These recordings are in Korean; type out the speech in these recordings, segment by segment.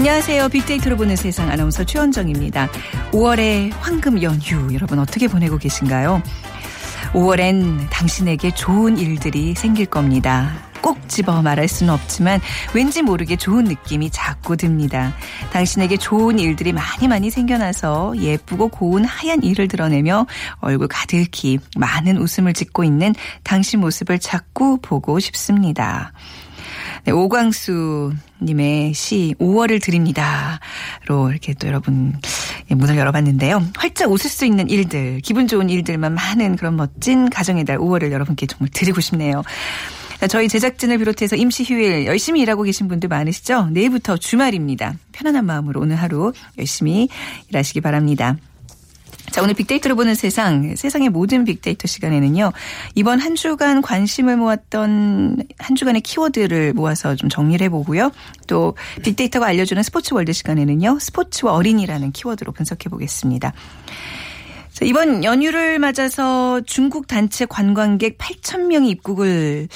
안녕하세요. 빅데이터로 보는 세상 아나운서 최원정입니다. 5월의 황금 연휴 여러분 어떻게 보내고 계신가요? 5월엔 당신에게 좋은 일들이 생길 겁니다. 꼭 집어 말할 수는 없지만 왠지 모르게 좋은 느낌이 자꾸 듭니다. 당신에게 좋은 일들이 많이 많이 생겨나서 예쁘고 고운 하얀 이를 드러내며 얼굴 가득히 많은 웃음을 짓고 있는 당신 모습을 자꾸 보고 싶습니다. 네, 오광수 님의 시 5월을 드립니다.로 이렇게 또 여러분 예, 문을 열어봤는데요. 활짝 웃을 수 있는 일들, 기분 좋은 일들만 많은 그런 멋진 가정의 달 5월을 여러분께 정말 드리고 싶네요. 자, 저희 제작진을 비롯해서 임시 휴일 열심히 일하고 계신 분들 많으시죠? 내일부터 주말입니다. 편안한 마음으로 오늘 하루 열심히 일하시기 바랍니다. 자, 오늘 빅데이터로 보는 세상, 세상의 모든 빅데이터 시간에는요, 이번 한 주간 관심을 모았던 한 주간의 키워드를 모아서 좀 정리를 해보고요. 또 빅데이터가 알려주는 스포츠 월드 시간에는요, 스포츠와 어린이라는 키워드로 분석해 보겠습니다. 자, 이번 연휴를 맞아서 중국 단체 관광객 8천 명이 입국을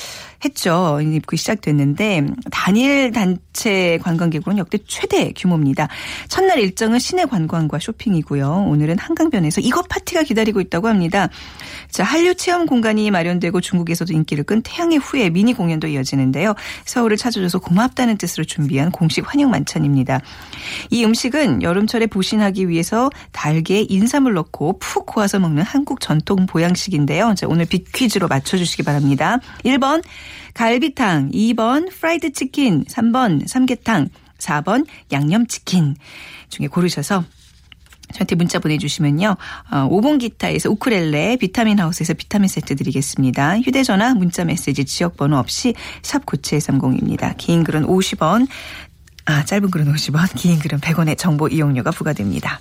했죠. 입국이 시작됐는데 단일 단체 관광객으로는 역대 최대 규모입니다. 첫날 일정은 시내 관광과 쇼핑이고요. 오늘은 한강변에서 이것 파티가 기다리고 있다고 합니다. 자, 한류 체험 공간이 마련되고 중국에서도 인기를 끈 태양의 후예 미니 공연도 이어지는데요. 서울을 찾아줘서 고맙다는 뜻으로 준비한 공식 환영 만찬입니다. 이 음식은 여름철에 보신하기 위해서 달걀에 인삼을 넣고 푹 고아서 먹는 한국 전통 보양식인데요. 자, 오늘 빅 퀴즈로 맞춰주시기 바랍니다. 1번 갈비탕, 2번 프라이드 치킨, 3번 삼계탕, 4번 양념치킨 중에 고르셔서 저한테 문자 보내주시면요. 어, 5번 기타에서 우쿨렐레, 비타민 하우스에서 비타민 세트 드리겠습니다. 휴대전화, 문자 메시지, 지역번호 없이 샵 9730입니다. 긴 글은 50원, 아, 짧은 글은 50원, 긴 글은 100원의 정보 이용료가 부과됩니다.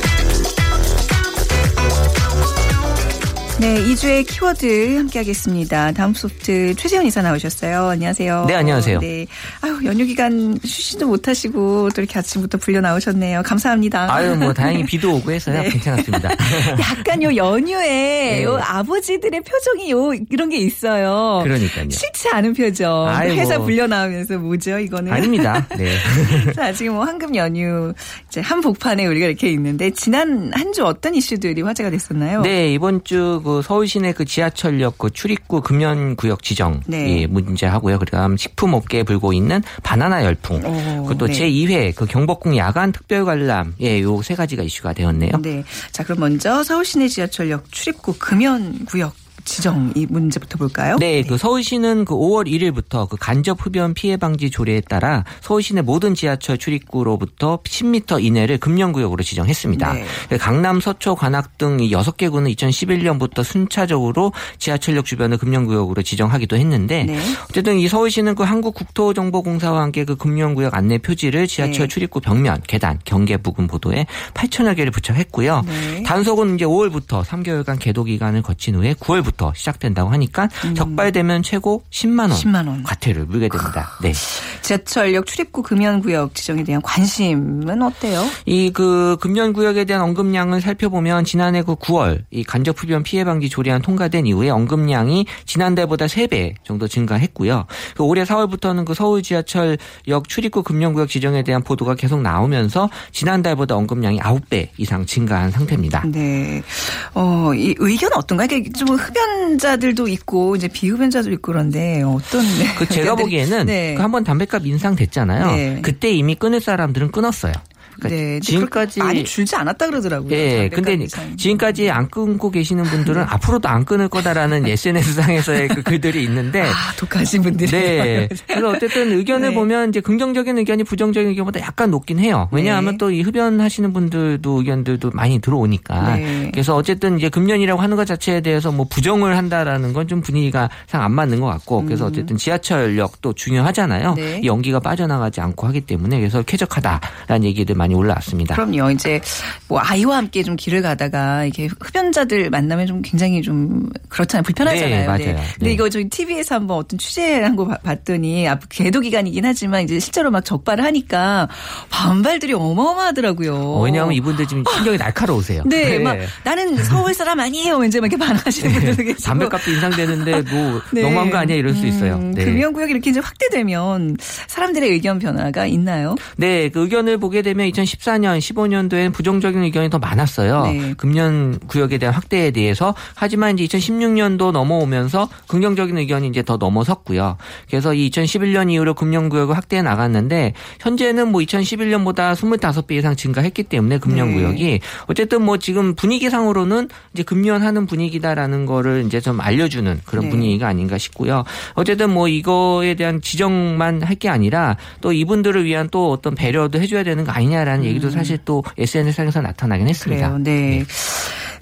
네, 2주의 키워드 함께 하겠습니다. 다음 소프트 최재현 이사 나오셨어요. 안녕하세요. 네, 안녕하세요. 네. 아유, 연휴 기간 쉬지도 못 하시고 또 이렇게 아침부터 불려 나오셨네요. 감사합니다. 아유, 뭐 다행히 비도 오고 해서요. 네. 괜찮았습니다. 약간 요 연휴에 네. 요 아버지들의 표정이 요 이런 게 있어요. 그러니까요. 싫지 않은 표정. 아이고. 회사 불려 나오면서 뭐죠, 이거는? 아닙니다. 네. 자, 지금 뭐 황금 연휴 이제 한복판에 우리가 이렇게 있는데 지난 한 주 어떤 이슈들이 화제가 됐었나요? 네, 이번 주그 서울 시내 그 지하철역 그 출입구 금연 구역 지정 네. 이 문제하고요. 그다음 식품 업계에 불고 있는 바나나 열풍. 오, 그것도 네. 제 2회 그 경복궁 야간 특별 관람. 예, 요 세 가지가 이슈가 되었네요. 네. 자, 그럼 먼저 서울 시내 지하철역 출입구 금연 구역 지정 이 문제부터 볼까요? 네, 그 서울시는 그 5월 1일부터 그 간접 흡연 피해 방지 조례에 따라 서울시내 모든 지하철 출입구로부터 10m 이내를 금연구역으로 지정했습니다. 네. 강남, 서초, 관악 등 6개 구는 2011년부터 순차적으로 지하철역 주변을 금연구역으로 지정하기도 했는데 네. 어쨌든 이 서울시는 그 한국국토정보공사와 함께 그 금연구역 안내 표지를 지하철 네. 출입구 벽면, 계단, 경계 부근 보도에 8천여 개를 부착했고요. 네. 단속은 이제 5월부터 3개월간 계도 기간을 거친 후에 9월부터 시작된다고 하니까 적발되면 최고 10만 원, 음. 10만 원. 과태를 물게 됩니다. 네. 지하철역 출입구 금연 구역 지정에 대한 관심은 어때요? 이 그 금연 구역에 대한 언급량을 살펴보면 지난해 그 9월 이 간접 흡연 피해 방지 조례안 통과된 이후에 언급량이 지난달보다 3배 정도 증가했고요. 그 올해 4월부터는 그 서울 지하철역 출입구 금연 구역 지정에 대한 보도가 계속 나오면서 지난달보다 언급량이 9배 이상 증가한 상태입니다. 네. 어, 이 의견은 어떤가요? 이게 좀 흡연 자들도 있고 이제 비흡연자도 있고 그런데 어떤 그 제가 보기에는 네. 그 한번 담배값 인상됐잖아요. 네. 그때 이미 끊을 사람들은 끊었어요. 그러니까 네. 지금까지 많이 줄지 않았다 그러더라고요. 예, 400 근데 이상. 지금까지 안 끊고 계시는 분들은 앞으로도 안 끊을 거다라는 SNS 상에서의 그 글들이 있는데 아, 독하신 분들이. 네. 그래서 어쨌든 의견을 네. 보면 이제 긍정적인 의견이 부정적인 의견보다 약간 높긴 해요. 왜냐하면 네. 또이 흡연하시는 분들도 의견들도 많이 들어오니까. 네. 그래서 어쨌든 이제 금년이라고 하는 것 자체에 대해서 뭐 부정을 한다라는 건 좀 분위기가 상 안 맞는 것 같고. 그래서 어쨌든 지하철역도 중요하잖아요. 음. 네. 이 연기가 빠져나가지 않고 하기 때문에 그래서 쾌적하다라는 얘기들 많이 올라왔습니다. 그럼요. 이제 뭐 아이와 함께 좀 길을 가다가 이게 흡연자들 만나면 좀 굉장히 좀 그렇잖아요. 불편하잖아요. 네, 맞아요. 근데 네. 이거 저희 TV에서 한번 어떤 취재한 거 봐- 봤더니 앞 계도 기간이긴 하지만 이제 실제로 막 적발을 하니까 반발들이 어마어마하더라고요. 어, 왜냐하면 이분들 지금 신경이 날카로우세요. 네, 막 나는 서울 사람 아니에요. 이제 막 이렇게 반항하시는 분들도 계시고. 담배값도 인상되는데 뭐 네. 너무한 거 아니야 이럴 수 있어요. 음, 네. 금연구역이 이렇게 이제 확대되면 사람들의 의견 변화가 있나요? 네, 그 의견을 보게 되면 2014년, 15년도엔 부정적인 의견이 더 많았어요. 네. 금년 구역에 대한 확대에 대해서. 하지만 이제 2016년도 넘어오면서 긍정적인 의견이 이제 더 넘어섰고요. 그래서 이 2011년 이후로 금년 구역을 확대해 나갔는데 현재는 뭐 2011년보다 25배 이상 증가했기 때문에 금년 네. 구역이 어쨌든 뭐 지금 분위기상으로는 이제 금연하는 분위기다라는 거를 이제 좀 알려주는 그런 네. 분위기가 아닌가 싶고요. 어쨌든 뭐 이거에 대한 지적만 할 게 아니라 또 이분들을 위한 또 어떤 배려도 해줘야 되는 거 아니냐라는 얘기도 사실 또 SNS상에서 나타나긴 했습니다. 음. 그래요. 네.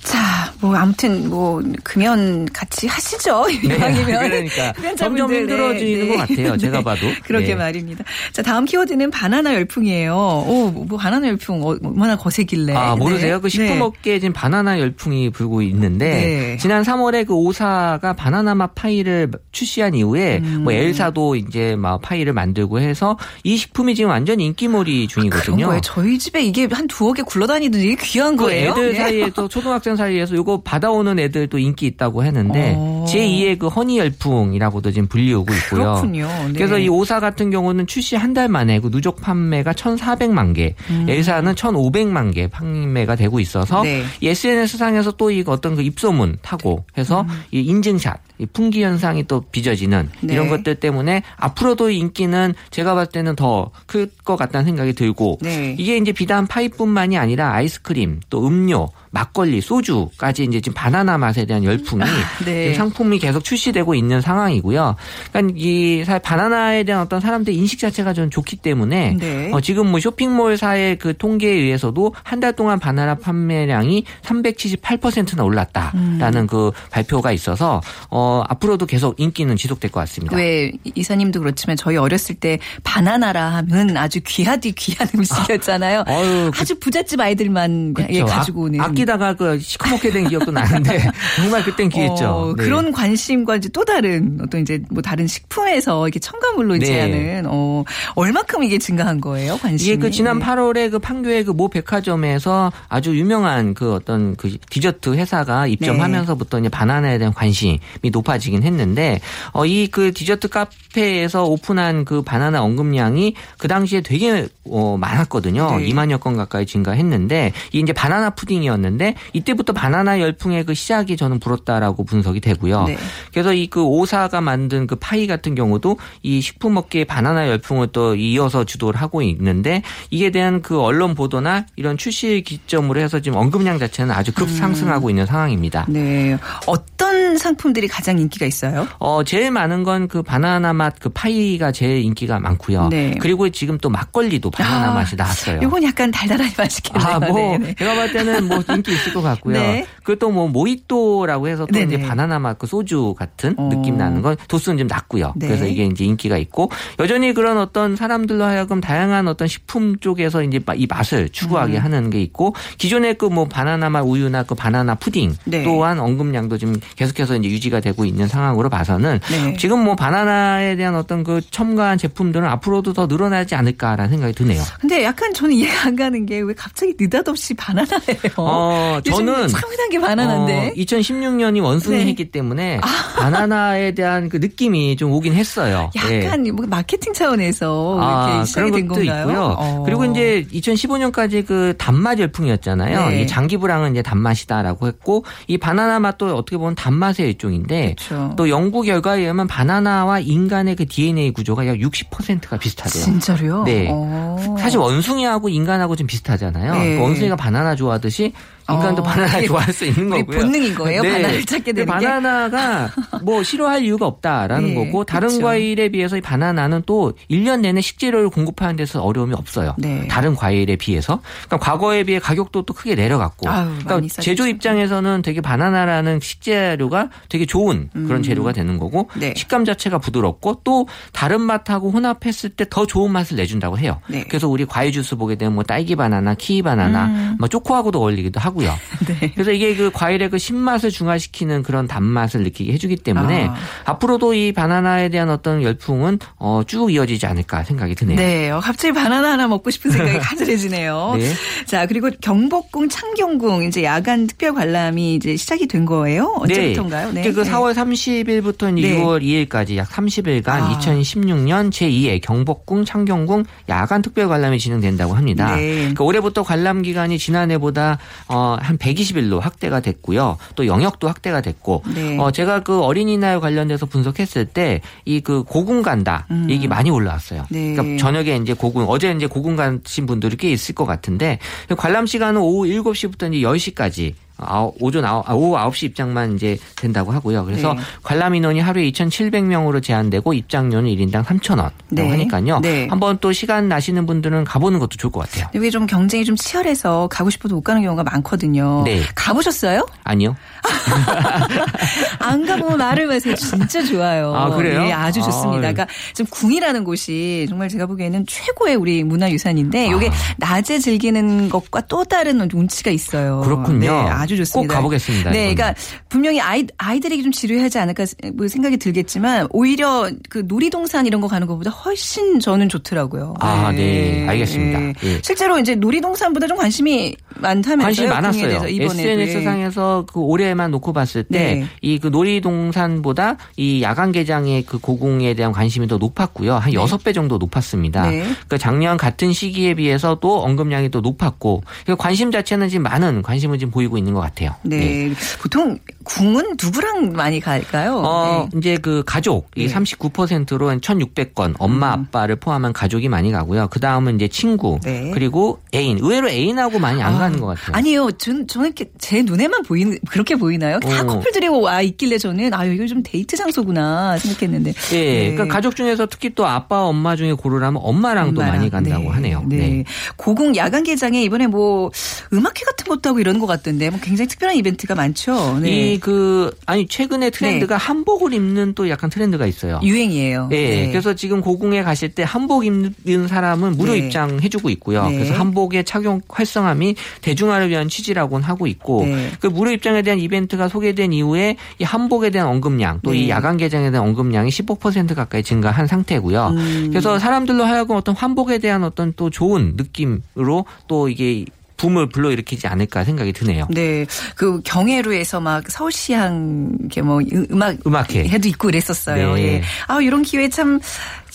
자, 뭐 아무튼 뭐 금연 같이 하시죠. 이왕이면 그러니까 흡연자분들, 점점 힘들어지는 네, 것 같아요. 네. 제가 봐도. 그렇게 네. 말입니다. 자, 다음 키워드는 바나나 열풍이에요. 오, 뭐 바나나 열풍 어, 얼마나 거세길래? 아, 모르세요? 네. 그 식품 업계에 지금 바나나 열풍이 불고 있는데 네. 지난 3월에 그 오사가 바나나 맛 파이를 출시한 이후에 음. 뭐 엘사도 이제 막 파이를 만들고 해서 이 식품이 지금 완전 인기몰이 그런 중이거든요. 거예요. 저희 집에 이게 한 두억에 굴러다니던 이게 귀한 그 거예요. 애들 네. 사이에서 초등학생 사이에서 이거 받아오는 애들도 인기 있다고 했는데 어. 제2의 그 허니 열풍이라고도 지금 불리우고 있고요. 그렇군요. 네. 그래서 이 오사 같은 경우는 출시 한 달 만에 그 누적 판매가 1,400만 개, 엘사는 1,500만 개 판매가 되고 있어서 음. 네. 이 SNS 상에서 또 이 어떤 그 입소문 타고 해서 음. 이 인증샷, 이 풍기 현상이 또 빚어지는 네. 이런 것들 때문에 앞으로도 인기는 제가 봤을 때는 더 클 것 같다는 생각이 들고 네. 이게 이제 비단 파이뿐만이 아니라 아이스크림, 또 음료, 막걸리, 소주까지 이제 지금 바나나 맛에 대한 열풍이 네. 지금 상품이 계속 출시되고 있는 상황이고요. 그러니까 이 바나나에 대한 어떤 사람들의 인식 자체가 좀 좋기 때문에 네. 어, 지금 뭐 쇼핑몰사의 그 통계에 의해서도 한 달 동안 바나나 판매량이 378%나 올랐다라는 음. 그 발표가 있어서 어, 앞으로도 계속 인기는 지속될 것 같습니다. 왜 이사님도 그렇지만 저희 어렸을 때 바나나라 하면 아주 귀하디 귀한 음식이었잖아요. 어유, 그- 아주 부잣집 아이들만 예, 그렇죠. 가지고 오는. 아, 끼다가그 시커멓게 된 기억도 나는데 정말 그땐 귀했죠. 어, 네. 그런 관심과 이제 또 다른 어떤 이제 뭐 다른 식품에서 이렇게 첨가물로 이제 네. 하는 어 얼마큼 이게 증가한 거예요 관심이? 이게 그 지난 네. 8월에 그 판교의 그 모 백화점에서 아주 유명한 그 어떤 그 디저트 회사가 입점하면서부터 이제 바나나에 대한 관심이 높 아지긴 했는데 어 이 그 디저트 카페에서 오픈한 그 바나나 언급량이 그 당시에 되게 어 많았거든요. 네. 2만여 건 가까이 증가했는데 이게 이제 바나나 푸딩이었는데 이때부터 바나나 열풍의 그 시작이 저는 불었다라고 분석이 되고요. 네. 그래서 이 그 오사가 만든 그 파이 같은 경우도 이 식품업계의 바나나 열풍을 또 이어서 주도를 하고 있는데 이에 대한 그 언론 보도나 이런 출시 기점으로 해서 지금 언급량 자체는 아주 급상승하고 있는 상황입니다. 네. 어떤 상품들이 가장 인기가 있어요? 어, 제일 많은 건 그 바나나 맛 그 파이가 제일 인기가 많고요. 네. 그리고 지금 또 막걸리도 바나나 아, 맛이 나왔어요. 이건 약간 달달하니 맛있겠네요. 아, 뭐, 네네. 제가 봤을 때는 뭐 인기 있을 것 같고요. 네. 그것도 뭐 모히또라고 해서 또 네네. 이제 바나나 맛 그 소주 같은 어. 느낌 나는 건 도수는 좀 낮고요. 네. 그래서 이게 이제 인기가 있고 여전히 그런 어떤 사람들로 하여금 다양한 어떤 식품 쪽에서 이제 이 맛을 추구하게 음. 하는 게 있고 기존의 그 뭐 바나나 맛 우유나 그 바나나 푸딩 네. 또한 언급량도 지금 계속해서 이제 유지가 되고 있는 상황으로 봐서는 네. 지금 뭐 바나나에 대한 어떤 그 첨가한 제품들은 앞으로도 더 늘어나지 않을까라는 생각이 드네요. 근데 약간 저는 이해가 안 가는 게 왜 갑자기 느닷없이 바나나예요? 어, 저는 참은한 게 바나나인데. 어, 2016년이 원숭이 네. 했기 때문에 때문에 바나나에 대한 그 느낌이 좀 오긴 했어요. 예. 약간 뭐 마케팅 차원에서 이렇게 시작이 된 건가요? 있고요. 어. 그리고 이제 2015년까지 그 단맛 열풍이었잖아요. 네. 이 장기브랑은 이제 단맛이다라고 했고 이 바나나 맛도 어떻게 보면 단맛의 일종인데 그렇죠. 또 연구 결과에 의하면 바나나와 인간의 그 DNA 구조가 약 60%가 비슷하대요. 진짜로요? 네. 어. 사실 원숭이하고 인간하고 좀 비슷하잖아요. 네. 그 원숭이가 바나나 좋아하듯이 인간도 어, 바나나 좋아할 수 있는 거고요. 네. 본능인 거예요? 바나나를 찾게 되는 게? 바나나가 뭐 싫어할 이유가 없다라는 네, 거고 다른 그쵸. 과일에 비해서 이 바나나는 또 1년 내내 식재료를 공급하는 데서 어려움이 없어요. 네. 다른 과일에 비해서. 그러니까 과거에 비해 가격도 또 크게 내려갔고. 아유, 그러니까. 제조 입장에서는 되게 바나나라는 식재료가 되게 좋은 그런 재료가 되는 거고 음. 네. 식감 자체가 부드럽고 또 다른 맛하고 혼합했을 때 더 좋은 맛을 내준다고 해요. 네. 그래서 우리 과일 주스 보게 되면 뭐 딸기 바나나, 키위 바나나, 뭐 초코하고도 어울리기도 하고 요. 음. 네. 그래서 이게 그 과일의 그 신맛을 중화시키는 그런 단맛을 느끼게 해주기 때문에 아. 앞으로도 이 바나나에 대한 어떤 열풍은 어, 쭉 이어지지 않을까 생각이 드네요. 네, 어, 갑자기 바나나 하나 먹고 싶은 생각이 가늘해지네요. 네. 자, 그리고 경복궁, 창경궁 이제 야간 특별 관람이 이제 시작이 된 거예요. 언제부터인가요? 네. 그 4월 30일부터 네. 6월 2일까지 약 30일간 아. 2016년 제2회 경복궁 창경궁 야간 특별 관람이 진행된다고 합니다. 네. 그러니까 올해부터 관람 기간이 지난해보다 어, 한 120일로 확대가 됐고요. 또 영역도 확대가 됐고 네. 어, 제가 그 어린이날 관련돼서 분석했을 때 이 그 고궁 간다 얘기 많이 올라왔어요. 음. 네. 그러니까 저녁에 이제 고궁 어제 이제 고궁 가신 분들이 꽤 있을 것 같은데 관람 시간은 오후 7시부터 이제 10시까지 아홉- 오전 아홉- 아, 오후 9시 입장만 이제 된다고 하고요. 그래서 네. 관람 인원이 하루에 2,700명으로 제한되고 입장료는 1인당 3,000원 네. 하니까요. 네. 한번 또 시간 나시는 분들은 가보는 것도 좋을 것 같아요. 이게 좀 경쟁이 좀 치열해서 가고 싶어도 못 가는 경우가 많거든요. 네. 가보셨어요? 아니요. 안 가보면 말을 마세요. 진짜 좋아요. 아, 그래요? 예, 아주 좋습니다. 아, 그러니까 지금 궁이라는 곳이 정말 제가 보기에는 최고의 우리 문화유산인데 이게 낮에 즐기는 것과 또 다른 운치가 있어요. 그렇군요. 네, 아주 좋습니다. 꼭 가보겠습니다, 네, 이거는. 그러니까 분명히 아이 아이들에게 좀 지루하지 않을까 뭐 생각이 들겠지만 오히려 그 놀이동산 이런 거 가는 것보다 훨씬 저는 좋더라고요. 아, 네. 알겠습니다. 예. 실제로 이제 놀이동산보다 좀 관심이 많다면서요? 관심이 많았어요. 이번에도. SNS 상에서 그 올해만 놓고 봤을 때 네. 이그 놀이동산보다 이 야간 개장의 그 고궁에 대한 관심이 더 높았고요. 한 여섯 배 정도 높았습니다. 네. 그러니까 작년 같은 시기에 비해서도 언급량이 또 높았고 그 관심 자체는 지금 많은 관심을 지금 보이고 있는 것 같아요. 네. 보통 궁은 누구랑 많이 갈까요? 어, 네. 이제 그 가족, 이 네. 39%로 1,600건, 엄마, 아빠를 포함한 가족이 많이 가고요. 그 다음은 이제 친구, 네. 그리고 애인. 의외로 애인하고 많이 안 가는 것 같아요. 아니요. 전, 저는 이렇게 제 눈에만 보이는, 그렇게 보이나요? 다 어. 커플들이 와 있길래 저는, 아, 이거 좀 데이트 장소구나 생각했는데. 예, 네. 그러니까 가족 중에서 특히 또 아빠, 엄마 중에 고르라면 엄마랑 또 엄마랑. 많이 간다고 네. 하네요. 네. 네. 고궁 야간 개장에 이번에 뭐 음악회 같은 것도 하고 이러는 것 같던데, 뭐 굉장히 특별한 이벤트가 많죠. 네. 이그 아니 최근에 트렌드가 한복을 입는 또 약간 트렌드가 있어요. 유행이에요. 예, 네. 그래서 지금 고궁에 가실 때 한복 입는 사람은 무료 네. 입장해 주고 있고요. 네. 그래서 한복의 착용 활성함이 대중화를 위한 취지라고는 하고 있고, 네. 그 무료 입장에 대한 이벤트가 소개된 이후에 이 한복에 대한 언급량, 또이 네. 야간 개장에 대한 언급량이 15% 가까이 증가한 상태고요. 음. 그래서 사람들로 하여금 어떤 환복에 대한 어떤 또 좋은 느낌으로 또 이게 붐을 불러일으키지 않을까 생각이 드네요. 네. 그 경회로에서 막 서울시향 이렇게 뭐 음- 음악 음악회. 해도 있고 그랬었어요. 네. 예. 아, 이런 기회 참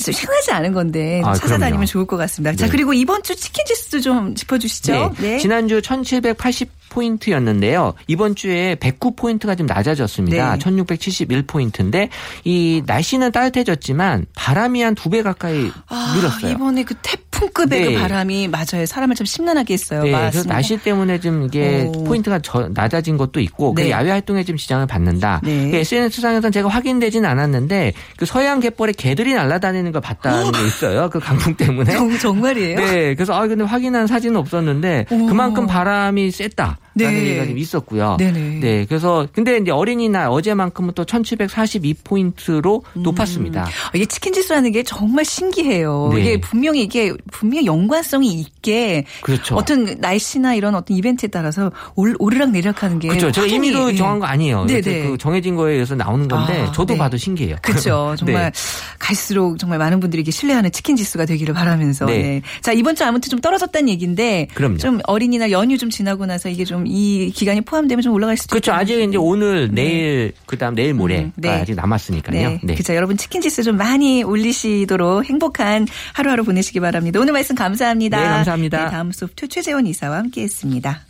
흔하지 않은 건데 아, 찾아다니면 그럼요. 좋을 것 같습니다. 자, 네. 그리고 이번 주 치킨 지수도 좀 짚어 주시죠. 네. 지난주 1780 포인트였는데요. 이번 주에 109 포인트가 좀 낮아졌습니다. 네. 1671 포인트인데 이 날씨는 따뜻해졌지만 바람이 한 두 배 가까이 아, 늘었어요. 이번에 그 태풍 급의 네. 그 바람이 맞아요. 사람을 좀 심란하게 했어요. 네, 그래서 맞습니다. 날씨 때문에 좀 이게 오. 포인트가 저- 낮아진 것도 있고 그 네. 야외 활동에 좀 지장을 받는다. 네. 그 SNS상에서는 제가 확인되진 않았는데 그 서해안 갯벌에 개들이 날아다니는 걸 봤다는 게 있어요. 그 강풍 때문에. 정, 정말이에요? 네, 그래서 아 근데 확인한 사진은 없었는데 오. 그만큼 바람이 셌다라는 네. 얘기가 좀 있었고요. 네네. 네, 그래서 근데 이제 어린이날 어제만큼은 또 1,742포인트로 음. 높았습니다. 이게 치킨 지수라는 게 정말 신기해요. 네. 이게 분명히 이게 분명히 연관성이 있게 그렇죠. 어떤 날씨나 이런 어떤 이벤트에 따라서 올, 오르락 내리락하는 게 그렇죠. 제가 임의로 예. 정한 거 아니에요. 네네. 이렇게 그 정해진 거에 의해서 나오는 건데 아, 저도 네. 봐도 신기해요. 그렇죠. 정말 네. 갈수록 정말 많은 분들이 이게 신뢰하는 치킨 지수가 되기를 바라면서. 네. 네. 자 이번 주 아무튼 좀 떨어졌다는 얘기인데 그럼요. 좀 어린이날 연휴 좀 지나고 나서 이게 좀좀 이 기간이 포함되면 좀 올라갈 수도 그렇죠. 아직 이제 오늘, 내일, 그 다음 내일 모레 음, 네. 아직 남았으니까요. 네. 그죠. 여러분 치킨 지수 좀 많이 올리시도록 행복한 하루하루 보내시기 바랍니다. 오늘 말씀 감사합니다. 네, 감사합니다. 네, 다음 소프트 최재원 이사와 함께 했습니다.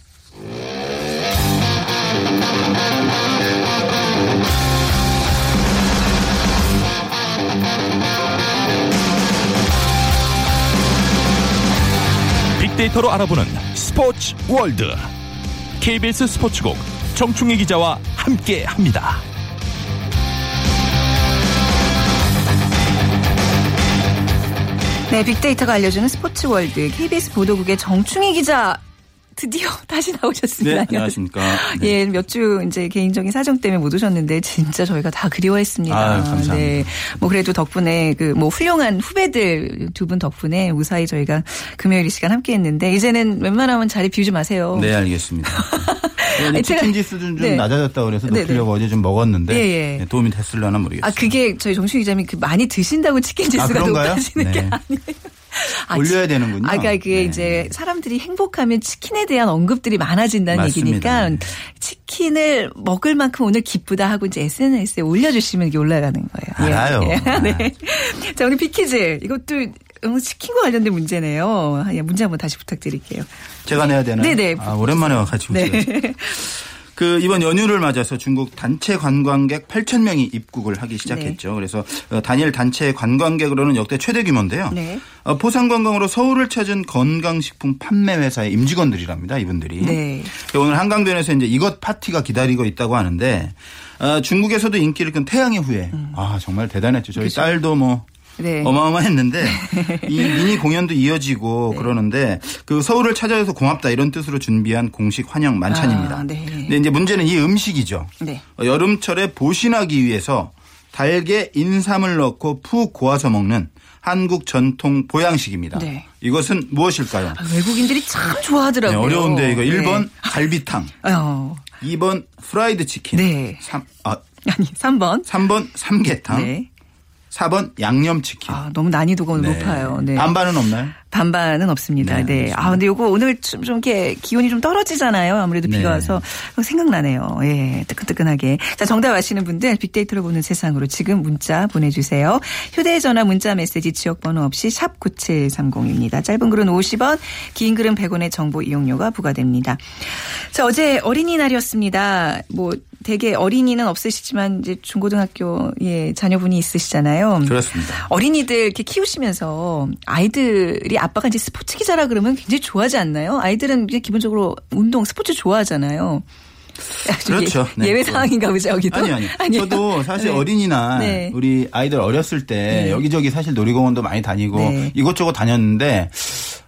빅데이터로 알아보는 스포츠 월드 KBS 스포츠국 정충희 기자와 함께 합니다. 네, 빅데이터가 알려주는 스포츠 월드 KBS 보도국의 정충희 기자 드디어 다시 나오셨습니다. 네, 안녕하십니까. 네. 예, 몇 주 이제 개인적인 사정 때문에 못 오셨는데 진짜 저희가 다 그리워했습니다. 아유, 감사합니다. 네. 뭐 그래도 덕분에 그 뭐 훌륭한 후배들 두 분 덕분에 무사히 저희가 금요일 이 시간 함께 했는데 이제는 웬만하면 자리 비우지 마세요. 네, 알겠습니다. 네, 아니, 제가- 치킨 지수도 좀 네. 낮아졌다 그래서 네, 높이려고 네. 어제 좀 먹었는데 예, 예. 네, 도움이 됐을려나 모르겠어요. 아, 그게 저희 정충희 기자님 그 많이 드신다고 치킨 지수가 그런가요? 높아지는 게 네. 아니에요. 아, 올려야 치- 되는군요. 아, 그러니까 그게 네. 이제 사람들이 행복하면 치킨에 대한 언급들이 많아진다는 맞습니다. 얘기니까 네. 치킨을 먹을 만큼 오늘 기쁘다 하고 이제 SNS에 올려주시면 이게 올라가는 거예요. 예. 알아요. 예. 네. 자, 우리 비키즈 이것도 오늘 치킨과 관련된 문제네요. 예, 문제 한번 다시 부탁드릴게요. 제가 내야 되나요? 네네. 아, 오랜만에 와가지고. 네. 그 이번 연휴를 맞아서 중국 단체 관광객 8천 명이 입국을 하기 시작했죠. 네. 그래서 어, 단일 단체 관광객으로는 역대 최대 규모인데요. 네. 어, 포상 관광으로 서울을 찾은 건강식품 판매 회사의 임직원들이랍니다. 이분들이. 네. 오늘 한강변에서 이제 이것 파티가 기다리고 있다고 하는데 어, 중국에서도 인기를 끈 태양의 후예. 아 정말 대단했죠. 저희 딸도 뭐 음. 네. 어마어마했는데 이 미니 공연도 이어지고 그러는데 그 서울을 찾아와서 고맙다 이런 뜻으로 준비한 공식 환영 만찬입니다. 아, 네. 근데 이제 문제는 이 음식이죠. 네. 어, 여름철에 보신하기 위해서 달게 인삼을 넣고 푹 고아서 먹는 한국 전통 보양식입니다. 네. 이것은 무엇일까요? 아, 외국인들이 참 네, 좋아하더라고요. 어려운데 이거 네. 1번 갈비탕, 어, 2번 프라이드 치킨, 네. 3, 아, 아니 3번. 3번 삼계탕, 네. 4번 양념치킨. 아, 너무 난이도가 네. 높아요. 네. 반반은 없나요? 반반은 없습니다. 네, 네. 아, 근데 요거 오늘 좀, 좀 이렇게 기온이 좀 떨어지잖아요. 아무래도 비가 네. 와서 생각나네요. 예, 뜨끈뜨끈하게. 자, 정답 아시는 분들 빅데이터로 보는 세상으로 지금 문자 보내주세요. 휴대전화 문자 메시지 지역번호 없이 샵 9730입니다. 짧은 글은 50원, 긴 글은 100원의 정보 이용료가 부과됩니다. 자, 어제 어린이날이었습니다. 뭐, 되게 어린이는 없으시지만 이제 중고등학교에 자녀분이 있으시잖아요. 그렇습니다. 어린이들 이렇게 키우시면서 아이들이 아빠가 이제 스포츠 기자라 그러면 굉장히 좋아하지 않나요? 아이들은 그냥 기본적으로 운동, 스포츠 좋아하잖아요. 좀 그렇죠. 예, 네. 예외 상황인가 보죠, 여기도? 아니 아니. 아니에요? 저도 사실 네. 어린이날 네. 우리 아이들 어렸을 때 네. 여기저기 사실 놀이공원도 많이 다니고 네. 이곳저곳 다녔는데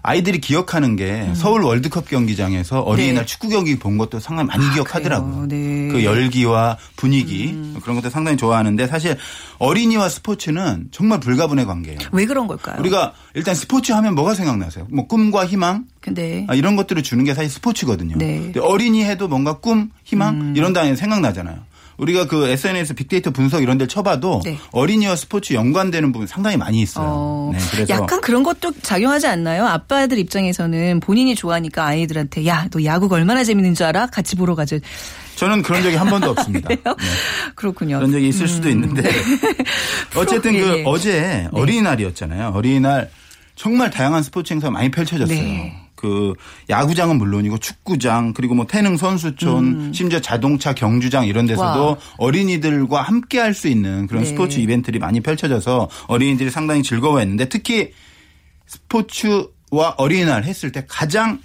아이들이 기억하는 게 서울 월드컵 경기장에서 어린이날 음. 네. 축구 경기 본 것도 상당히 많이 기억하더라고요. 그래요? 네. 음. 그 열기와 분위기 그런 것도 상당히 좋아하는데 사실 어린이와 스포츠는 정말 불가분의 관계예요. 왜 그런 걸까요? 우리가 일단 스포츠 하면 뭐가 생각나세요? 뭐 꿈과 희망 근데 아, 이런 것들을 주는 게 사실 스포츠거든요. 네. 음. 어린이 해도 뭔가 꿈, 희망 이런 단어 생각나잖아요. 우리가 그 SNS 빅데이터 분석 이런 데를 쳐봐도 네. 어린이와 스포츠 연관되는 부분 상당히 많이 있어요. 어, 네, 그래서 약간 그런 것도 작용하지 않나요? 아빠들 입장에서는 본인이 좋아하니까 아이들한테 야, 너 야구가 얼마나 재밌는 줄 알아? 같이 보러 가자. 저는 그런 적이 한 번도 없습니다. 네. 그렇군요. 그런 적이 있을 수도 있는데 어쨌든 예, 그 예. 어제 어린이날이었잖아요. 어린이날 정말 다양한 스포츠 행사가 많이 펼쳐졌어요. 네. 그 야구장은 물론이고 축구장 그리고 뭐 태능 선수촌 심지어 자동차 경주장 이런 데서도 음. 와. 어린이들과 함께 할 수 있는 그런 네. 스포츠 이벤트들이 많이 펼쳐져서 어린이들이 상당히 즐거워했는데 특히 스포츠와 어린이날 했을 때 가장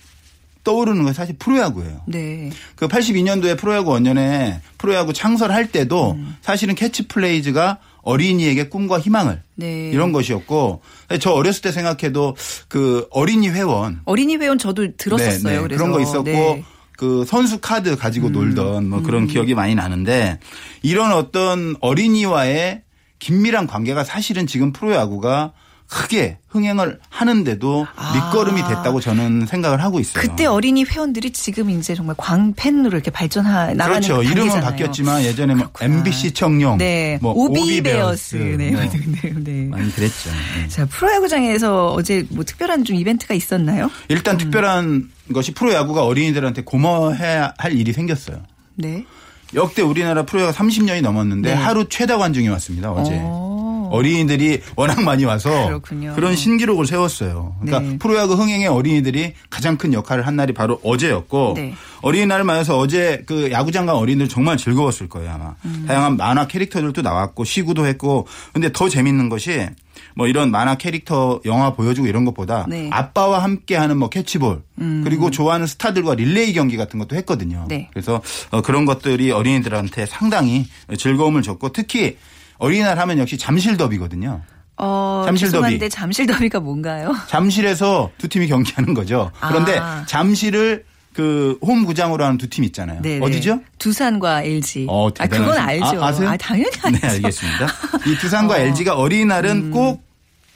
떠오르는 건 사실 프로야구예요. 네. 그 82년도에 프로야구 원년에 프로야구 창설할 때도 음. 사실은 캐치플레이즈가 어린이에게 꿈과 희망을 네. 이런 것이었고 저 어렸을 때 생각해도 그 어린이 회원 어린이 회원 저도 들었었어요. 네, 네. 그런 거 있었고 네. 음. 그 선수 카드 가지고 놀던 뭐 그런 기억이 많이 나는데 이런 어떤 어린이와의 긴밀한 관계가 사실은 지금 프로야구가 크게 흥행을 하는데도 밑거름이 됐다고 저는 생각을 하고 있어요. 아. 그때 어린이 회원들이 지금 이제 정말 광팬으로 이렇게 발전하 나가는 그렇죠. 이름은. 바뀌었지만 예전에 뭐. MBC 청룡, 네, 뭐 오비베어스, 네, 뭐 네, 네. 많이 그랬죠. 네. 자 프로야구장에서 어제 뭐 특별한 좀 이벤트가 있었나요? 일단 특별한 것이 프로야구가 어린이들한테 고마워해야 할 일이 생겼어요. 네. 역대 우리나라 프로야구 30년이 넘었는데 네. 하루 최다 관중이 왔습니다. 어제. 어. 어린이들이 워낙 많이 와서 그렇군요. 런 신기록을 세웠어요. 그러니까 네. 프로야구 흥행에 어린이들이 가장 큰 역할을 한 날이 바로 어제였고 네. 어린이날을 맞아서 어제 그 야구장 간 어린이들 정말 즐거웠을 거예요 아마. 음. 다양한 만화 캐릭터들도 나왔고 시구도 했고 근데 더 재밌는 것이 뭐 이런 만화 캐릭터 영화 보여주고 이런 것보다 네. 아빠와 함께하는 뭐 캐치볼 그리고 좋아하는 스타들과 릴레이 경기 같은 것도 했거든요. 네. 그래서 어, 그런 것들이 어린이들한테 상당히 즐거움을 줬고 특히 어린이날 하면 역시 잠실 더비거든요. 어, 잠실 죄송한데 더비. 잠실 더비가 뭔가요? 잠실에서 두 팀이 경기하는 거죠. 그런데 아. 잠실을 그 홈구장으로 하는 두 팀 있잖아요. 네네. 어디죠? 두산과 LG. 어, 아 그건. 알죠. 아, 아세요? 당연히 알죠. 네, 알겠습니다. 이 두산과 LG가 어린이날은 꼭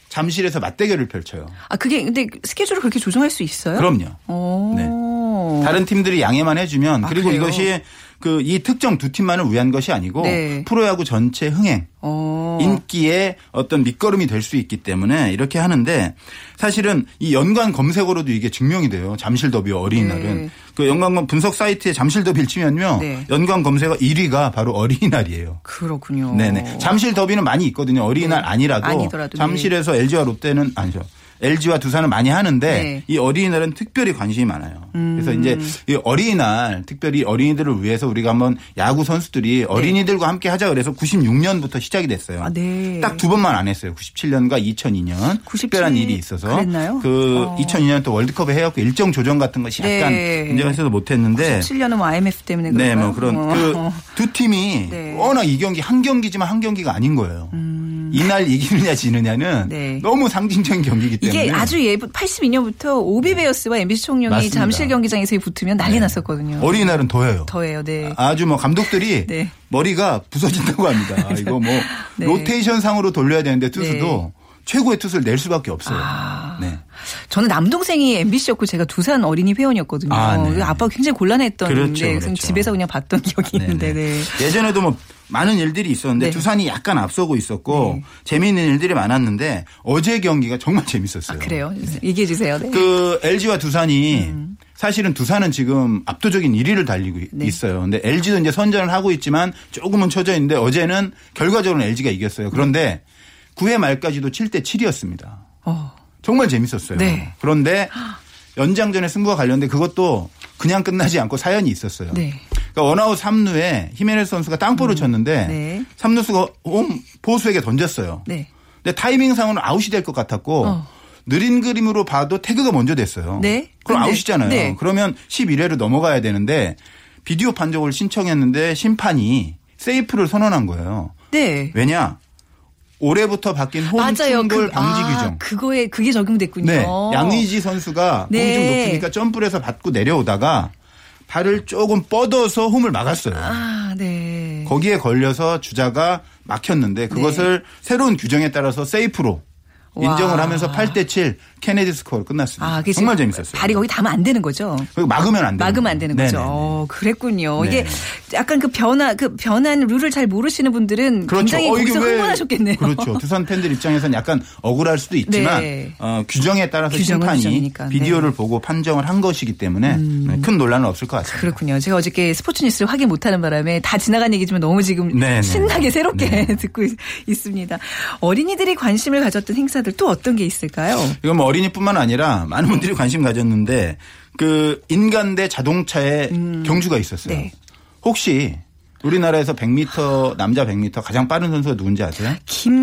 잠실에서 맞대결을 펼쳐요. 아 그게 근데 스케줄을 그렇게 조정할 수 있어요? 그럼요. 오. 네. 다른 팀들이 양해만 해주면 아, 그리고 그래요? 이것이 그 이 특정 두 팀만을 위한 것이 아니고 네. 프로야구 전체 흥행 어. 인기의 어떤 밑거름이 될 수 있기 때문에 이렇게 하는데 사실은 이 연관 검색어로도 이게 증명이 돼요. 잠실 더비 어린이날은 네. 그 연관 분석 사이트에 잠실 더비를 치면요 네. 연관 검색어 1위가 바로 어린이날이에요. 그렇군요. 네네. 잠실 더비는 많이 있거든요. 어린이날 네. 아니라도 아니더라도, 잠실에서 LG와 롯데는 아니죠. LG와 두산은 많이 하는데 네. 음. 이 어린이날은 특별히 관심이 많아요. 그래서 이제 이 어린이날 특별히 어린이들을 위해서 우리가 한번 야구 선수들이 어린이들과 함께 하자 그래서 96년부터 시작이 됐어요. 아, 네. 딱두 번만 안 했어요. 97년과 2002년 97 특별한 일이 있어서 그랬나요? 그 어. 2002년 또 월드컵에 해갖고 일정 조정 같은 것이 약간 네. 문제가 있어서 못했는데 7년은 뭐 IMF 때문에 네, 그런가요? 뭐 그런 어. 그두 팀이 네. 워낙 이 경기 한 경기지만 한 경기가 아닌 거예요. 이날 이기느냐 지느냐는 음. 네. 너무 상징적인 경기이기 때문에 이게 아주 예부 82년부터 오비베어스와 MBC 총룡이 맞습니다. 잠실 경기장에서 붙으면 난리 네. 났었거든요. 어린이날은 더해요. 더해요, 네. 아주 뭐 감독들이 네. 머리가 부서진다고 합니다. 이거 뭐 네. 로테이션 상으로 돌려야 되는데 투수도 최고의 투수를 낼 수밖에 없어요. 아. 네. 저는 남동생이 MBC였고 제가 두산 어린이 회원이었거든요. 아, 네. 아빠가 굉장히 곤란했던 그렇죠, 데 그렇죠. 집에서 그냥 봤던 기억이 있는데 네. 예전에도 뭐 많은 일들이 있었는데 네. 두산이 약간 앞서고 있었고 재미있는 일들이 많았는데 어제 경기가 정말 재밌었어요. 아, 그래요. 얘기해 주세요. 네. 그 LG와 두산이 사실은 두산은 지금 압도적인 1위를 달리고 네. 있어요. 근데 LG도 이제 선전을 하고 있지만 조금은 처져 있는데 어제는 결과적으로는 LG가 이겼어요. 그런데 9회 말까지도 7대 7이었습니다. 어. 정말 재밌었어요. 네. 그런데 연장전의 승부와 관련된 그것도 그냥 끝나지 않고 사연이 있었어요. 네. 그러니까 원아웃 3루에 히메네스 선수가 땅볼을 쳤는데 네. 3루수가 홈 포수에게 던졌어요. 네. 근데 타이밍상으로는 아웃이 될 것 같았고 어. 느린 그림으로 봐도 태그가 먼저 됐어요. 네. 그럼 근데- 아웃이잖아요. 네. 그러면 11회로 넘어가야 되는데 비디오 판정을 신청했는데 심판이 세이프를 선언한 거예요. 네. 왜냐? 올해부터 바뀐 맞아요. 홈충돌 방지 아, 규정. 그거에 그게 적용됐군요. 네. 양의지 선수가 네. 공이 좀 높으니까 점프를 해서 받고 내려오다가 발을 조금 뻗어서 홈을 막았어요. 아, 네. 거기에 걸려서 주자가 막혔는데 그것을 새로운 규정에 따라서 세이프로 와. 인정을 하면서 8대 7 케네디 스코어로 끝났습니다. 아, 그게 정말 재밌었어요. 발이 거기 닿으면 안 되는 거죠. 그리고 막으면 안 돼요. 막으면 안 되는 거죠. 어, 그랬군요. 이게 네. 약간 그 변화, 그 변한 룰을 잘 모르시는 분들은 굉장히 어, 이게 거기서 왜- 흥분하셨겠네요. 그렇죠. 두산 팬들 입장에서는 약간 억울할 수도 있지만 네. 어, 규정에 따라서 심판이 규정이니까. 비디오를 보고 판정을 한 것이기 때문에 네, 큰 논란은 없을 것 같습니다. 그렇군요. 제가 어저께 스포츠 뉴스를 확인 못하는 바람에 다 지나간 얘기지만 너무 지금 네네. 신나게 새롭게 듣고 있, 있습니다. 어린이들이 관심을 가졌던 행사 들 또 어떤 게 있을까요? 이건 뭐 어린이뿐만 아니라 많은 분들이 관심 가졌는데 그 인간 대 자동차의 경주가 있었어요. 네. 혹시 우리나라에서 100m 남자 100m 가장 빠른 선수가 누군지 아세요? 김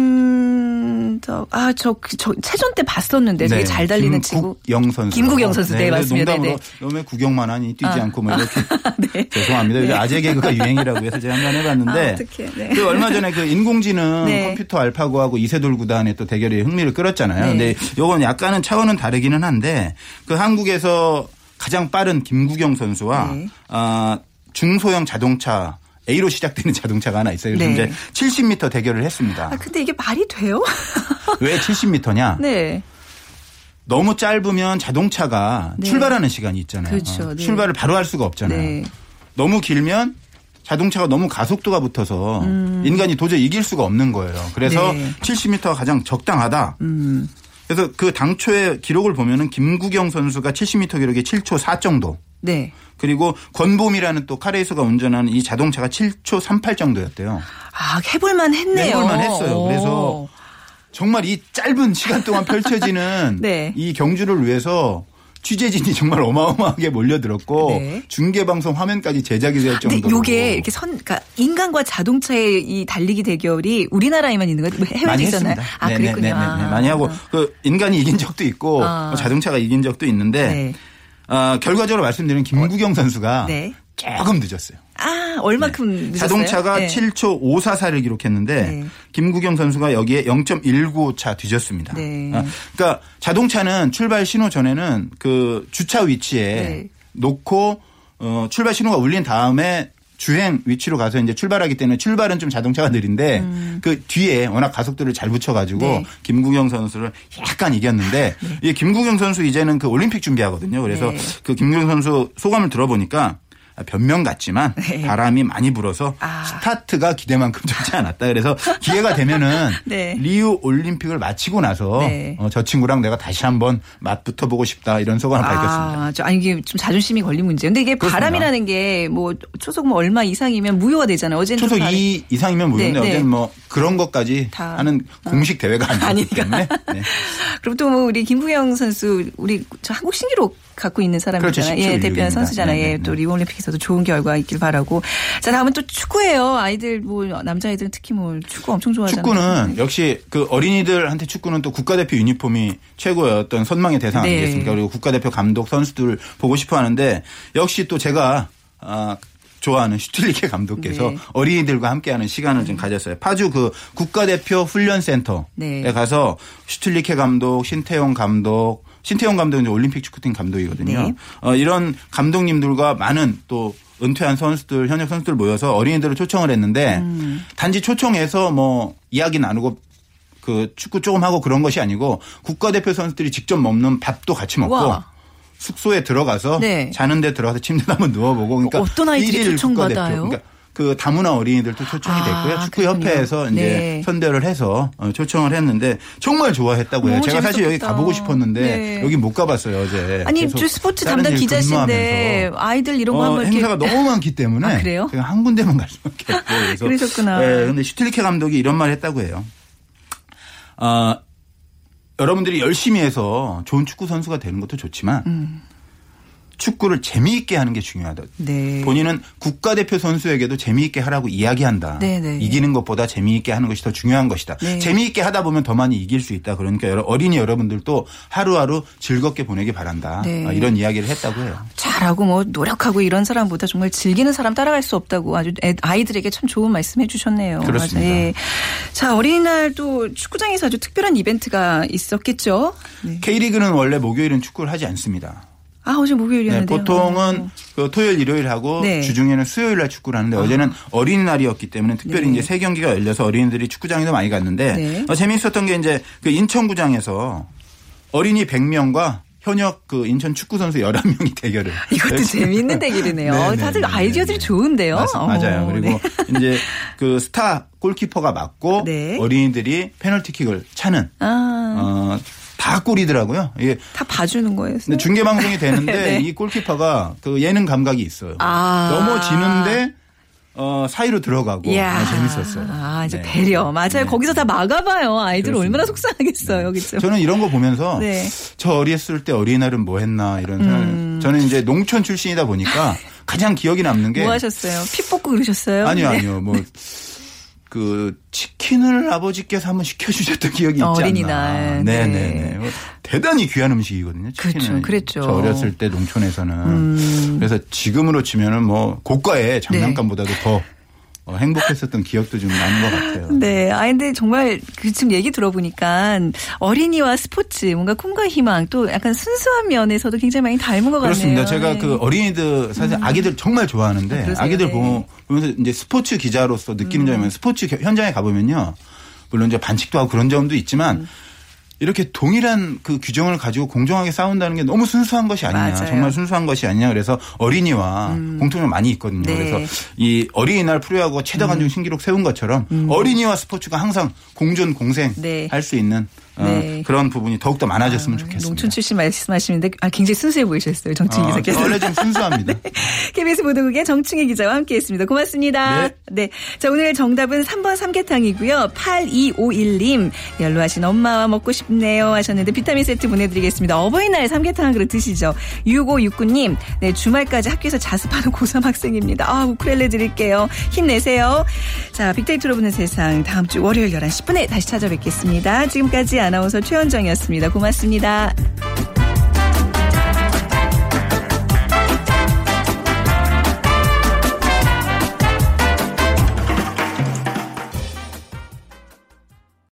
덕아저 저 체전 때 봤었는데 되게 잘 달리는 친구. 김국영 선수. 김국영 선수, 네, 맞습니다. 농담으로 네, 너왜 구경만 하니 뛰지 아. 않고 뭐 이렇게 네. 죄송합니다. 요즘 아재 개그가 유행이라고 해서 제가 한번 해봤는데 아. 네. 그 얼마 전에 그 인공지능 네. 컴퓨터 알파고하고 이세돌 구단의 또 대결에 흥미를 끌었잖아요. 네. 근데 요건 약간은 차원은 다르기는 한데 그 한국에서 가장 빠른 김구경 선수와 네. 아, 중소형 자동차 A로 시작되는 자동차가 하나 있어요. 그래서 네. 이제 70m 대결을 했습니다. 아 근데 이게 말이 돼요? 왜 70m냐? 네. 너무 짧으면 자동차가 네. 출발하는 시간이 있잖아요. 그렇죠. 네. 출발을 바로 할 수가 없잖아요. 네. 너무 길면 자동차가 너무 가속도가 붙어서 인간이 도저히 이길 수가 없는 거예요. 그래서 음. 네. 70m가 가장 적당하다. 음. 그래서 그 당초의 기록을 보면은 김구경 선수가 70m 기록이 7초 4 정도. 네. 그리고 권봄이라는 또 카레이서가 운전하는 이 자동차가 7초 38 정도였대요. 아, 해볼만 했네요. 해볼만 했어요. 그래서 오. 정말 이 짧은 시간 동안 펼쳐지는 네. 이 경주를 위해서 취재진이 정말 어마어마하게 몰려들었고 네. 중계 방송 화면까지 제작이 될 정도로 요게 이렇게 선, 그러니까 인간과 자동차의 이 달리기 대결이 우리나라에만 있는 거예요? 많이 있었나요? 했습니다. 아, 네네네네. 그랬군요. 아. 많이 하고 그 인간이 이긴 적도 있고 아. 뭐 자동차가 이긴 적도 있는데 네. 어, 결과적으로 말씀드리면 김구경 선수가 네. 조금 늦었어요. 아, 얼마큼 늦었어요? 자동차가 네. 7초 544를 기록했는데 네. 김구경 선수가 여기에 0.19차 뒤졌습니다. 네. 아, 그러니까 자동차는 출발 신호 전에는 그 주차 위치에 네. 놓고 어, 출발 신호가 울린 다음에 주행 위치로 가서 이제 출발하기 때문에 출발은 좀 자동차가 느린데 그 뒤에 워낙 가속도를 잘 붙여가지고 음. 네. 김구경 선수를 약간 이겼는데 이 김구경 선수 이제는 그 올림픽 준비하거든요. 그래서 네. 그 김구경 선수 소감을 들어보니까 변명 같지만 네. 바람이 많이 불어서 아. 스타트가 기대만큼 좋지 않았다. 그래서 기회가 되면은 네. 리우 올림픽을 마치고 나서 네. 어, 저 친구랑 내가 다시 한번 맞붙어 보고 싶다 이런 소감을 밝혔습니다. 아, 저, 아니, 이게 좀 자존심이 걸린 문제예요. 근데 이게 그렇습니다. 바람이라는 게 뭐 초속 뭐 얼마 이상이면 무효가 되잖아요. 어제는 좀 초속 바람- 2 이상이면 무료인데 네, 네. 어제는 뭐 그런 것까지 다. 하는 공식 대회가 아니기. 때문에 네. 그리고 또뭐 우리 김구영 선수 우리 저 한국 신기록 갖고 있는 그렇죠. 사람이잖아요. 17초 예, 대표한 16입니다. 선수잖아요. 예, 네, 네, 또 네. 리우 올림픽에서도 좋은 결과 있길 바라고. 자, 다음은 또 축구예요. 아이들 뭐 남자아이들은 특히 뭐 축구 엄청 좋아하잖아요. 축구는 역시 그 어린이들한테 축구는 또 국가대표 유니폼이 최고의 어떤 선망의 대상 네. 아니겠습니까? 그리고 국가대표 감독 선수들 보고 싶어 하는데 역시 또 제가 아 좋아하는 슈틸리케 감독께서 네. 어린이들과 함께하는 시간을 좀 가졌어요. 파주 그 국가대표 훈련센터에 네. 가서 슈틸리케 감독, 신태용 감독, 신태용 감독은 올림픽 축구팀 감독이거든요. 네. 어, 이런 감독님들과 많은 또 은퇴한 선수들, 현역 선수들 모여서 어린이들을 초청을 했는데 음. 단지 초청해서 뭐 이야기 나누고 그 축구 조금 하고 그런 것이 아니고 국가대표 선수들이 직접 먹는 밥도 같이 먹고 와. 숙소에 들어가서 네. 자는 데 들어가서 침대 한번 누워보고 그러니까 어떤 아이들이 초청받아요? 그러니까 그 다문화 어린이들도 초청이 아, 됐고요. 축구협회에서 그렇군요. 이제 네. 선대를 해서 어, 초청을 했는데 정말 좋아했다고요. 너무 제가 사실 여기 재밌었겠다. 가보고 싶었는데 네. 여기 못 가봤어요 어제. 아니, 스포츠 담당 일 기자신데. 아이들 이런 거 어, 한번 이렇게 행사가 너무 많기 때문에 아, 그래요? 제가 한 군데만 갈 수밖에 없고 그래서 그러셨구나. 네, 근데 슈틸리케 감독이 이런 말 했다고 해요. 아, 여러분들이 열심히 해서 좋은 축구 선수가 되는 것도 좋지만 음. 축구를 재미있게 하는 게 중요하다. 네. 본인은 국가대표 선수에게도 재미있게 하라고 이야기한다. 네네. 이기는 것보다 재미있게 하는 것이 더 중요한 것이다. 네. 재미있게 하다 보면 더 많이 이길 수 있다. 그러니까 어린이 여러분들도 하루하루 즐겁게 보내기 바란다. 네. 아, 이런 이야기를 했다고 해요. 잘하고 뭐 노력하고 이런 사람보다 정말 즐기는 사람 따라갈 수 없다고 아주 애- 아이들에게 참 좋은 말씀 해 주셨네요. 그렇습니다. 예. 자 어린이날 또 축구장에서 아주 특별한 이벤트가 있었겠죠. 네. K리그는 원래 목요일은 축구를 하지 않습니다. 아 어제 네, 목요일이었는데요. 보통은 그 토요일, 일요일 하고 네. 주중에는 수요일 날 축구를 하는데 어제는 어린이날이었기 때문에 특별히 네. 이제 세 경기가 열려서 어린이들이 축구장에도 많이 갔는데 네. 어, 재미있었던 게 이제 그 인천구장에서 어린이 100명과 현역 그 인천 축구 선수 11명이 대결을 이것도. 재미있는 대결이네요. 네, 네, 다들 네, 아이디어들이 네. 좋은데요. 맞. 어, 그리고 네. 이제 그 스타 골키퍼가 맞고 네. 어린이들이 페널티킥을 차는 아, 어, 다 골이더라고요. 이게 다 봐주는 거예요. 근데 중계 방송이 되는데 네. 이 골키퍼가 그 예능 감각이 있어요. 아. 넘어지는데 어, 사이로 들어가고. 아, 재밌었어요. 아, 이제 네. 배려. 맞아요. 네. 거기서 다 막아봐요. 아이들. 얼마나 속상하겠어요. 그죠? 저는 이런 거 보면서 네. 저 어렸을 때 어린이날은 뭐 했나 이런. 음. 저는 이제 농촌 출신이다 보니까 가장 기억이 남는 게 뭐 하셨어요? 피 뽑고 그러셨어요? 아니요, 네. 아니요. 뭐, 그, 치킨을 아버지께서 한번 시켜주셨던 기억이 있지. 어린이날. 네. 네네네. 뭐 대단히 귀한 음식이거든요. 치킨은. 그렇죠, 그랬죠. 음. 저 어렸을 때 농촌에서는. 그래서 지금으로 치면은 뭐, 고가의 장난감보다도 더 어, 행복했었던 기억도 좀 나는 것 같아요. 네. 아, 근데 정말 그 지금 얘기 들어보니까 어린이와 스포츠, 뭔가 꿈과 희망 또 약간 순수한 면에서도 굉장히 많이 닮은 것 같네요. 그렇습니다. 제가 네. 그 어린이들 사실 아기들 정말 좋아하는데 아, 그러세요? 아기들 네. 보면 보면서 이제 스포츠 기자로서 느끼는 점이 스포츠 겨- 현장에 가보면요. 물론 이제 반칙도 하고 그런 점도 있지만 음. 이렇게 동일한 그 규정을 가지고 공정하게 싸운다는 게 너무 순수한 것이 아니냐. 맞아요. 음. 정말 순수한 것이 아니냐. 그래서 어린이와 공통점 많이 있거든요. 네. 음. 그래서 이 어린이날 프로야구가 최다 관중 신기록 세운 것처럼 어린이와 스포츠가 항상 공존 공생 네. 할수 있는 어, 네. 그런 부분이 더욱더 많아졌으면 좋겠습니다. 농촌 출신 말씀하시는데 아, 굉장히 순수해 보이셨어요. 정충희 어, 기자께서. 원래 좀 순수합니다. KBS 보도국의 정충희 기자와 함께했습니다. 고맙습니다. 네. 네. 자, 오늘 정답은 3번 삼계탕이고요. 8251님, 연로하신 엄마와 먹고 싶네요 하셨는데 비타민 세트 보내드리겠습니다. 어버이날 삼계탕 한 그릇 드시죠. 6569님, 네, 주말까지 학교에서 자습하는 고3 학생입니다. 아, 우크렐레 드릴게요. 힘내세요. 자, 빅데이터로 보는 세상 다음 주 월요일 11시 10분에 다시 찾아뵙겠습니다. 지금까지 아나운서 최현정이었습니다. 고맙습니다.